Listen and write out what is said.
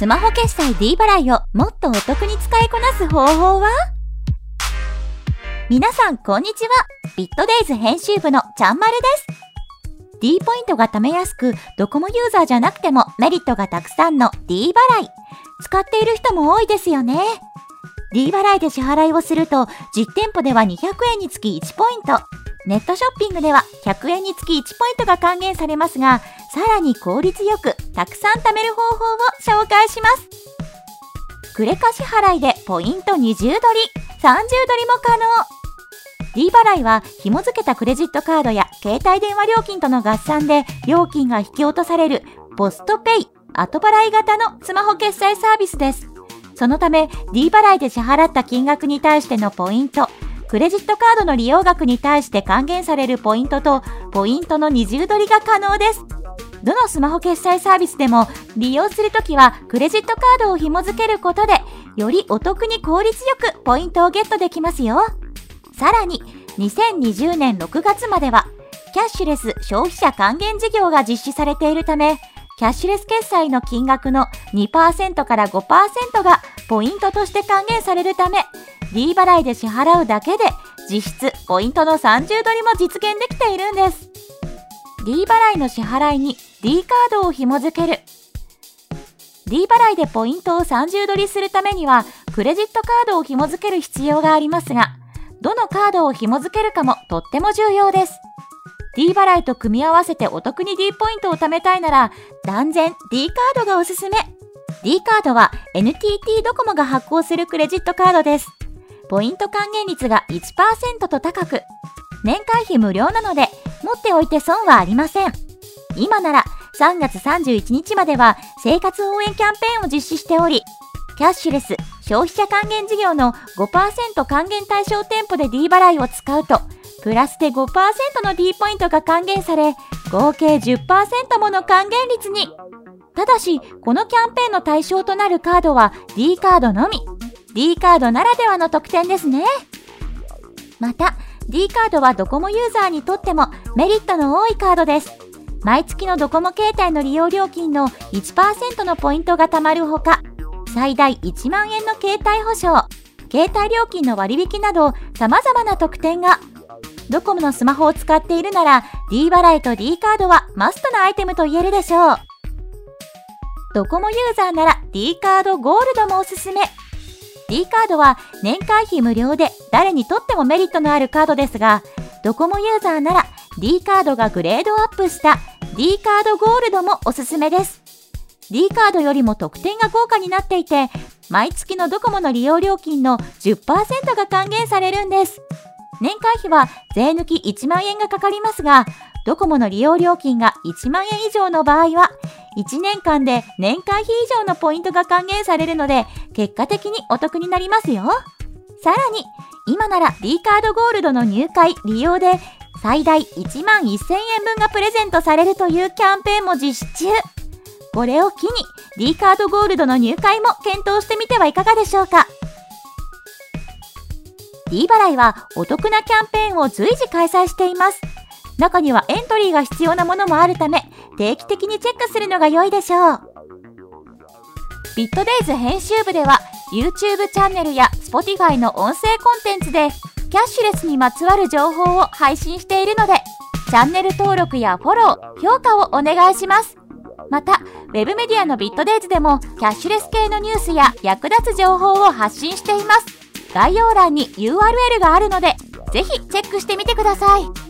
スマホ決済 D 払いをもっとお得に使いこなす方法は？皆さん、こんにちは。ビットデイズ編集部のちゃんまるです。D ポイントが貯めやすく、ドコモユーザーじゃなくてもメリットがたくさんの D 払い。使っている人も多いですよね。D 払いで支払いをすると、実店舗では200円につき1ポイント。ネットショッピングでは100円につき1ポイントが還元されますが、さらに効率よくたくさん貯める方法を紹介します。クレカ支払いでポイント20取り、30取りも可能。D 払いは紐付けたクレジットカードや携帯電話料金との合算で料金が引き落とされるポストペイ後払い型のスマホ決済サービスです。そのため D 払いで支払った金額に対してのポイント、クレジットカードの利用額に対して還元されるポイントとポイントの二重取りが可能です。どのスマホ決済サービスでも利用するときはクレジットカードを紐付けることでよりお得に効率よくポイントをゲットできますよ。さらに、2020年6月までは、キャッシュレス消費者還元事業が実施されているため、キャッシュレス決済の金額の2%から5%がポイントとして還元されるため、D 払いで支払うだけで実質ポイントの30取りも実現できているんです。D 払いの支払いに D カードを紐付ける。D 払いでポイントを30取りするためには、クレジットカードを紐付ける必要がありますが、どのカードを紐付けるかもとっても重要です。D 払いと組み合わせてお得に D ポイントを貯めたいなら、断然 D カードがおすすめ。D カードは NTT ドコモが発行するクレジットカードです。ポイント還元率が1%と高く、年会費無料なので、持っておいて損はありません。今なら3月31日までは生活応援キャンペーンを実施しており、キャッシュレス、消費者還元事業の5%還元対象店舗で D 払いを使うと、プラスで5%の D ポイントが還元され、合計10%もの還元率に。ただし、このキャンペーンの対象となるカードは D カードのみ。D カードならではの特典ですね。また、D カードはドコモユーザーにとってもメリットの多いカードです。毎月のドコモ携帯の利用料金の1%のポイントが貯まるほか、最大1万円の携帯保証、携帯料金の割引など様々な特典が。ドコモのスマホを使っているなら D 払いと D カードはマストなアイテムと言えるでしょう。ドコモユーザーなら D カードゴールドもおすすめ。D カードは年会費無料で誰にとってもメリットのあるカードですが、ドコモユーザーなら D カードがグレードアップした D カードゴールドもおすすめです。D カードよりも特典が豪華になっていて、毎月のドコモの利用料金の10%が還元されるんです。年会費は税抜き1万円がかかりますが、ドコモの利用料金が1万円以上の場合は、1年間で年会費以上のポイントが還元されるので、結果的にお得になりますよ。さらに、今なら D カードゴールドの入会、利用で最大1万1000円分がプレゼントされるというキャンペーンも実施中。これを機に D カードゴールドの入会も検討してみてはいかがでしょうか D 払いはお得なキャンペーンを随時開催しています中にはエントリーが必要なものもあるため定期的にチェックするのが良いでしょうビットデイズ編集部では YouTube チャンネルや Spotify の音声コンテンツでキャッシュレスにまつわる情報を配信しているのでチャンネル登録やフォロー、評価をお願いします。また、ウェブメディアのビットデイズでもキャッシュレス系のニュースや役立つ情報を発信しています。概要欄に URL があるので、ぜひチェックしてみてください。